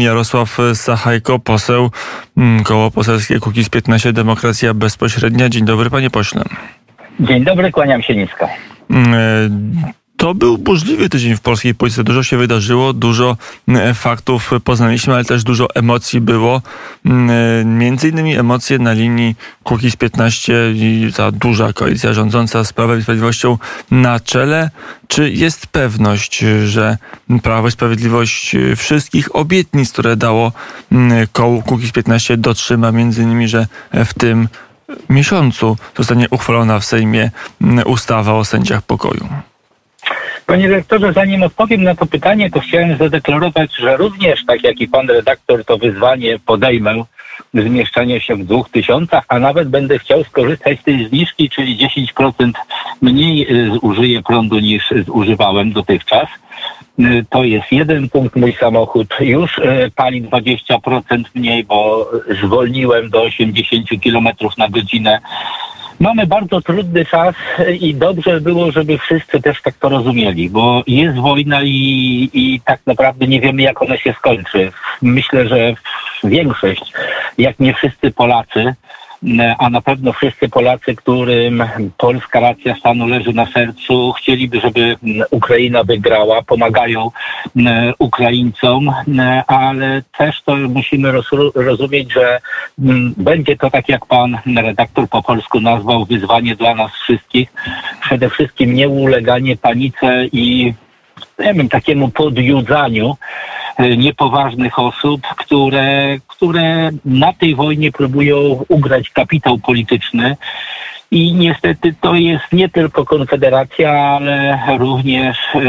Jarosław Sachajko, poseł mm, Koło Poselskie Kukiz 15 Demokracja Bezpośrednia. Dzień dobry panie pośle. Dzień dobry, kłaniam się nisko. E, to był burzliwy tydzień w polskiej polityce. Dużo się wydarzyło, dużo mm, faktów poznaliśmy, ale też dużo emocji było. E, między innymi emocje na linii Kukiz 15 i ta duża koalicja rządząca z Prawem i Sprawiedliwością na czele. Czy jest pewność, że Prawo i Sprawiedliwość wszystkich obietnic, które dało kołu Kukiz 15 dotrzyma, między innymi, że w tym miesiącu zostanie uchwalona w Sejmie ustawa o sędziach pokoju? Panie redaktorze, zanim odpowiem na to pytanie, to chciałem zadeklarować, że również, tak jak i pan redaktor, to wyzwanie podejmę zmieszczania się w dwóch tysiącach, a nawet będę chciał skorzystać z tej zniżki, czyli 10% mniej y, zużyję prądu niż zużywałem dotychczas. Y, to jest jeden punkt. Mój samochód już y, pali 20% mniej, bo zwolniłem do 80 km na godzinę Mamy bardzo trudny czas i dobrze było, żeby wszyscy też tak to rozumieli, bo jest wojna i, i tak naprawdę nie wiemy, jak ona się skończy. Myślę, że większość, jak nie wszyscy Polacy, a na pewno wszyscy Polacy, którym polska racja stanu leży na sercu, chcieliby, żeby Ukraina wygrała, pomagają Ukraińcom, ale też to musimy rozumieć, że będzie to tak, jak pan redaktor po polsku nazwał, wyzwanie dla nas wszystkich. Przede wszystkim nieuleganie panice i nie wiem, takiemu podjudzaniu e, niepoważnych osób, które, które na tej wojnie próbują ugrać kapitał polityczny. I niestety to jest nie tylko Konfederacja, ale również e,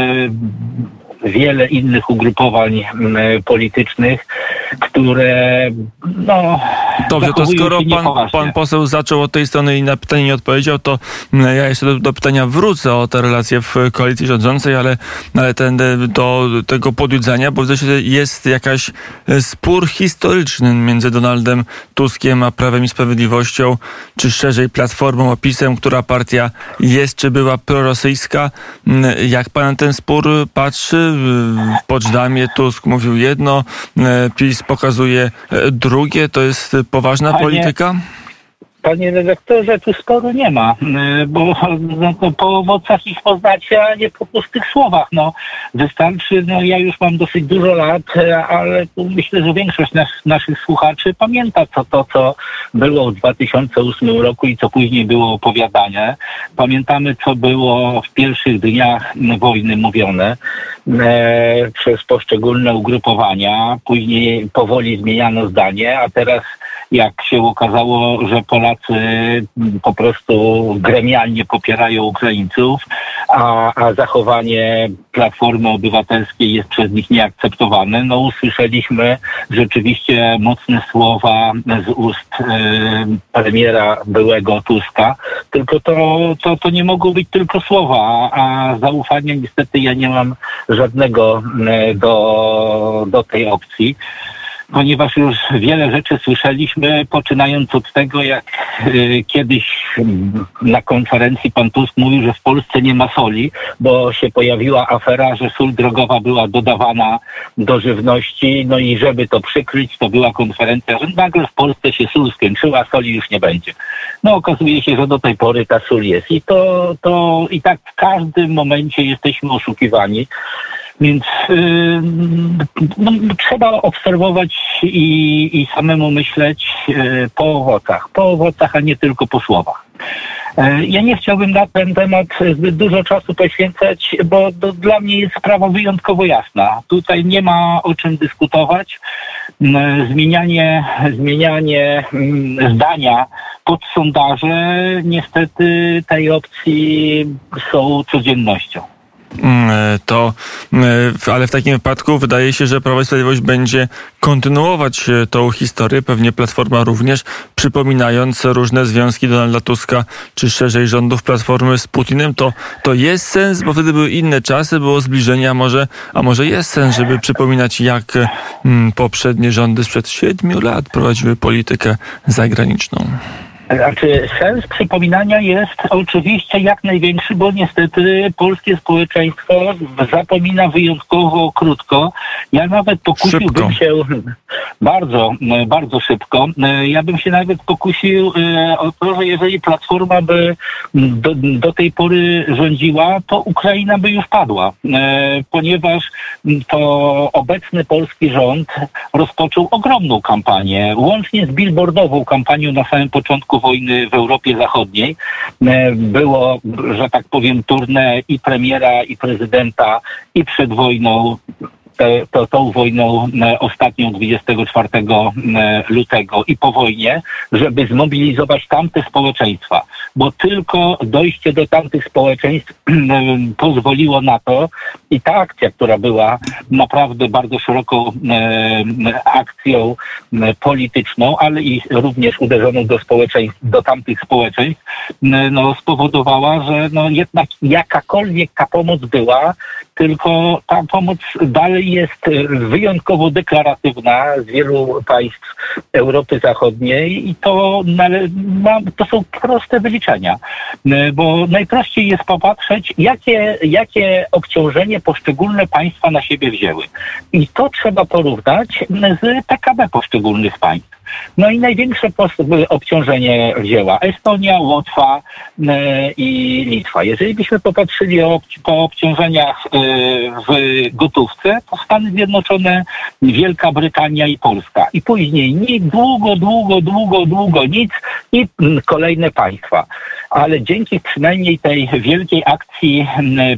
wiele innych ugrupowań politycznych, które no. Dobrze, to skoro pan, pan poseł zaczął od tej strony i na pytanie nie odpowiedział, to ja jeszcze do, do pytania wrócę o te relacje w koalicji rządzącej, ale, ale ten, do tego podjudzania, bo zresztą jest jakaś e, spór historyczny między Donaldem Tuskiem a Prawem i Sprawiedliwością, czy szerzej Platformą, opisem, która partia jest, czy była prorosyjska. Jak pan na ten spór patrzy? w Poczdamie Tusk mówił jedno, e, PiS pokazuje e, drugie. To jest poważna polityka? Panie redaktorze, tu sporu nie ma, e, bo no, po owocach ich poznacie, a nie po pustych słowach. No, wystarczy, no ja już mam dosyć dużo lat, ale myślę, że większość nas, naszych słuchaczy pamięta co to, co było w 2008 roku i co później było opowiadane. Pamiętamy, co było w pierwszych dniach wojny mówione. E, przez poszczególne ugrupowania. Później powoli zmieniano zdanie, a teraz jak się okazało, że Polacy po prostu gremialnie popierają Ukraińców, a, a zachowanie Platformy Obywatelskiej jest przez nich nieakceptowane, no usłyszeliśmy rzeczywiście mocne słowa z ust y, premiera byłego Tuska, tylko to, to, to nie mogą być tylko słowa, a zaufania niestety ja nie mam żadnego e, do, do tej opcji ponieważ już wiele rzeczy słyszeliśmy, poczynając od tego, jak y, kiedyś na konferencji pan Tusk mówił, że w Polsce nie ma soli, bo się pojawiła afera, że sól drogowa była dodawana do żywności, no i żeby to przykryć, to była konferencja, że nagle w Polsce się sól skończyła, soli już nie będzie. No okazuje się, że do tej pory ta sól jest i to, to i tak w każdym momencie jesteśmy oszukiwani. Więc yy, no, trzeba obserwować i, i samemu myśleć yy, po owocach. Po owocach, a nie tylko po słowach. Yy, ja nie chciałbym na ten temat zbyt dużo czasu poświęcać, bo dla mnie jest sprawa wyjątkowo jasna. Tutaj nie ma o czym dyskutować. Zmienianie, zmienianie yy, zdania pod sondaże niestety tej opcji są codziennością. Mm, e, to, e, ale w takim wypadku wydaje się, że Prawo i Sprawiedliwość będzie kontynuować e, tą historię, pewnie Platforma również, przypominając różne związki Donalda Tuska, czy szerzej rządów Platformy z Putinem. To, to jest sens, bo wtedy były inne czasy, było zbliżenie, a może, a może jest sens, żeby przypominać, jak mm, poprzednie rządy sprzed siedmiu lat prowadziły politykę zagraniczną. Znaczy, sens przypominania jest oczywiście jak największy, bo niestety polskie społeczeństwo zapomina wyjątkowo krótko. Ja nawet pokusiłbym szybko. się bardzo, bardzo szybko. Ja bym się nawet pokusił e, o to, że jeżeli Platforma by do, do tej pory rządziła, to Ukraina by już padła, e, ponieważ to obecny polski rząd rozpoczął ogromną kampanię, łącznie z billboardową kampanią na samym początku wojny w Europie Zachodniej. E, było, że tak powiem, turne i premiera, i prezydenta, i przed wojną to, tą wojną e, ostatnią 24 e, lutego i po wojnie, żeby zmobilizować tamte społeczeństwa, bo tylko dojście do tamtych społeczeństw e, pozwoliło na to i ta akcja, która była naprawdę bardzo szeroką akcją polityczną, ale i również uderzoną do społeczeństw, do tamtych społeczeństw, no, spowodowała, że no, jednak jakakolwiek ta pomoc była, tylko ta pomoc dalej jest wyjątkowo deklaratywna z wielu państw Europy Zachodniej i to, to są proste wyliczenia, bo najprościej jest popatrzeć, jakie, jakie obciążenie poszczególne państwa na siebie wzięły. I to trzeba porównać z PKB poszczególnych państw. No i największe obciążenie wzięła Estonia, Łotwa e, i Litwa. Jeżeli byśmy popatrzyli po obciążeniach e, w gotówce, to Stany Zjednoczone, Wielka Brytania i Polska. I później nie długo, długo, długo, długo nic i kolejne państwa. Ale dzięki przynajmniej tej wielkiej akcji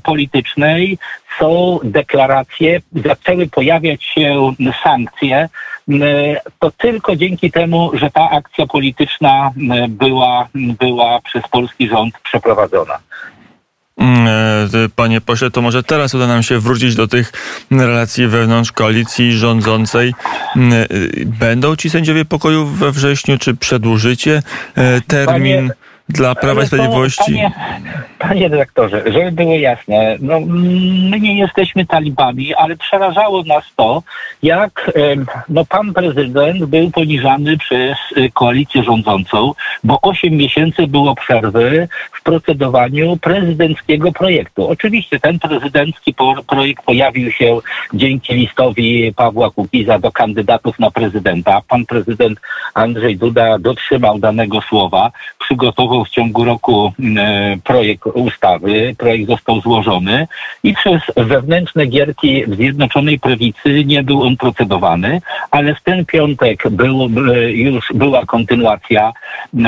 politycznej są deklaracje, zaczęły pojawiać się sankcje, to tylko dzięki temu, że ta akcja polityczna była, była przez polski rząd przeprowadzona. Mm, e, panie pośle, to może teraz uda nam się wrócić do tych relacji wewnątrz koalicji rządzącej. Mm, e, będą ci sędziowie pokoju we wrześniu, czy przedłużycie e, termin? Panie dla Prawa i Sprawiedliwości. Panie, panie dyrektorze, żeby było jasne, no, my nie jesteśmy talibami, ale przerażało nas to, jak no, pan prezydent był poniżany przez y, koalicję rządzącą, bo 8 miesięcy było przerwy w procedowaniu prezydenckiego projektu. Oczywiście ten prezydencki projekt pojawił się dzięki listowi Pawła Kukiza do kandydatów na prezydenta. Pan prezydent Andrzej Duda dotrzymał danego słowa, przygotował w ciągu roku e, projekt ustawy. Projekt został złożony i przez wewnętrzne gierki w Zjednoczonej Prawicy nie był on procedowany, ale w ten piątek był, e, już była kontynuacja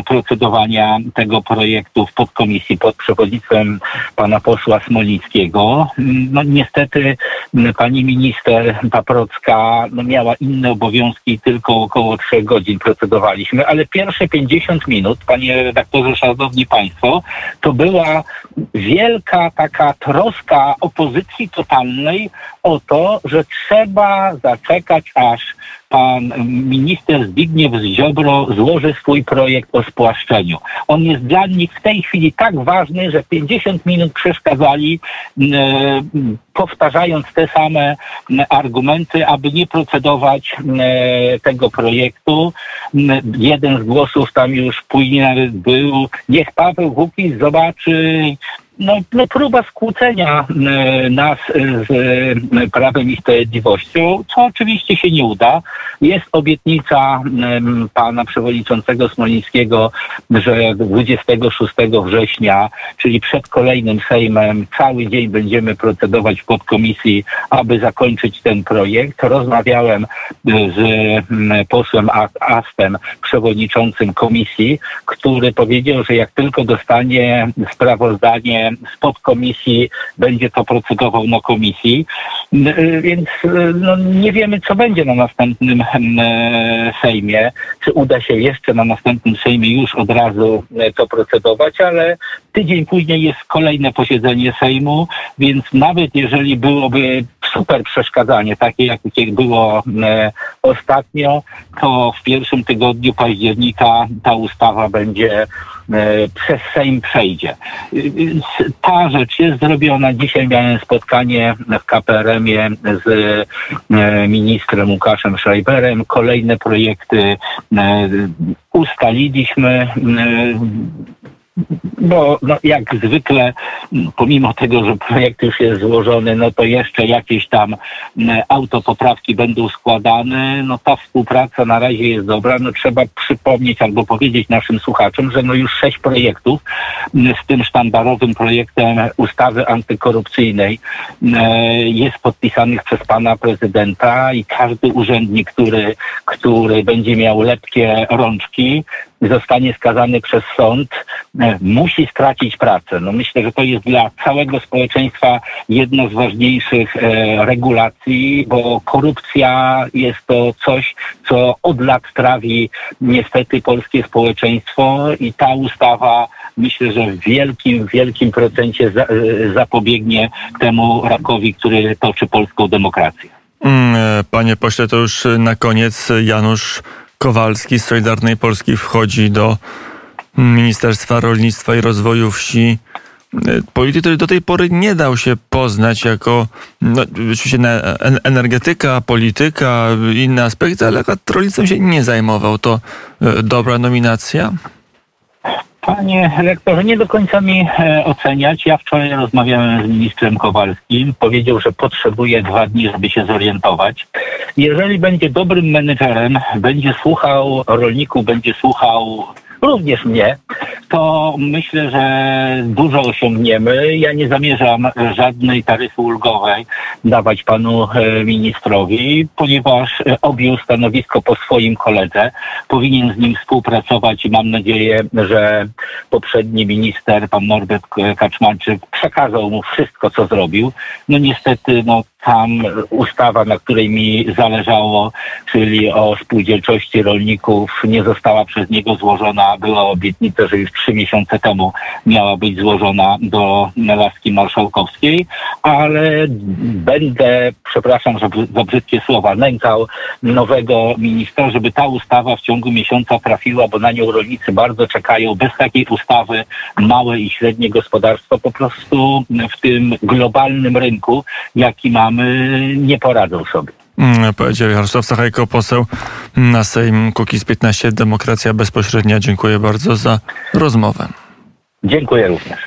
procedowania tego projektu w podkomisji pod przewodnictwem pana posła Smolickiego. No niestety pani minister Paprocka no, miała inne obowiązki, tylko około trzech godzin procedowaliśmy, ale pierwsze 50 minut, panie redaktorze szanowni państwo, to była wielka taka troska opozycji totalnej o to, że trzeba zaczekać, aż pan minister Zbigniew Ziobro złoży swój projekt o spłaszczeniu. On jest dla nich w tej chwili tak ważny, że 50 minut przeszkadzali, e, powtarzając te same argumenty, aby nie procedować e, tego projektu. Jeden z głosów tam już później był, niech Paweł Kukiz zobaczy no, no próba skłócenia e, nas z e, Prawem i Sprawiedliwością, co oczywiście się nie uda. Jest obietnica pana przewodniczącego Smolińskiego, że 26 września, czyli przed kolejnym Sejmem, cały dzień będziemy procedować w podkomisji, aby zakończyć ten projekt. Rozmawiałem z posłem Astem, przewodniczącym komisji, który powiedział, że jak tylko dostanie sprawozdanie podkomisji będzie to procedował na komisji, więc no, nie wiemy, co będzie na następnym Sejmie, czy uda się jeszcze na następnym Sejmie już od razu to procedować, ale tydzień później jest kolejne posiedzenie Sejmu, więc nawet jeżeli byłoby super przeszkadzanie, takie jak było ostatnio, to w pierwszym tygodniu października ta ustawa będzie przez Sejm przejdzie. Ta rzecz jest zrobiona. Dzisiaj miałem spotkanie w KPRM-ie z ministrem Łukaszem Schreiberem. Kolejne projekty ustaliliśmy bo no, jak zwykle, pomimo tego, że projekt już jest złożony, no to jeszcze jakieś tam autopoprawki będą składane. No ta współpraca na razie jest dobra. No trzeba przypomnieć albo powiedzieć naszym słuchaczom, że no już sześć projektów z tym sztandarowym projektem ustawy antykorupcyjnej jest podpisanych przez pana prezydenta i każdy urzędnik, który, który będzie miał lepkie rączki, zostanie skazany przez sąd, e, musi stracić pracę. No myślę, że to jest dla całego społeczeństwa jedno z ważniejszych e, regulacji, bo korupcja jest to coś, co od lat trawi niestety polskie społeczeństwo i ta ustawa myślę, że w wielkim, wielkim procencie e, zapobiegnie temu rakowi, który toczy polską demokrację. Mm, panie pośle, to już na koniec Janusz Kowalski z Solidarnej Polski wchodzi do Ministerstwa Rolnictwa i Rozwoju Wsi. Polityk, który do tej pory nie dał się poznać jako no, oczywiście energetyka, polityka, inne aspekty, ale rolnictwem się nie zajmował. To e, dobra nominacja? Panie rektorze, nie do końca mi e, oceniać. Ja wczoraj rozmawiałem z ministrem Kowalskim. Powiedział, że potrzebuje dwa dni, żeby się zorientować. Jeżeli będzie dobrym menedżerem, będzie słuchał rolników, będzie słuchał również mnie, to myślę, że dużo osiągniemy. Ja nie zamierzam żadnej taryfy ulgowej dawać panu e, ministrowi, ponieważ e, objął stanowisko po swoim koledze. Powinien z nim współpracować i mam nadzieję, że poprzedni minister, pan Norbert Kaczmarczyk, przekazał mu wszystko, co zrobił. No niestety, no tam ustawa, na której mi zależało, czyli o spółdzielczości rolników, nie została przez niego złożona. Była obietnica, że już trzy miesiące temu miała być złożona do Laski Marszałkowskiej, ale będę, przepraszam za brzydkie słowa, nękał nowego ministra, żeby ta ustawa w ciągu miesiąca trafiła, bo na nią rolnicy bardzo czekają. Bez takiej ustawy małe i średnie gospodarstwa po prostu w tym globalnym rynku, jaki mamy, nie poradzą sobie. Mm, powiedział Jarosław Sachajko, poseł na Sejm Kukiz 15 Demokracja Bezpośrednia. Dziękuję bardzo za rozmowę. Dziękuję również.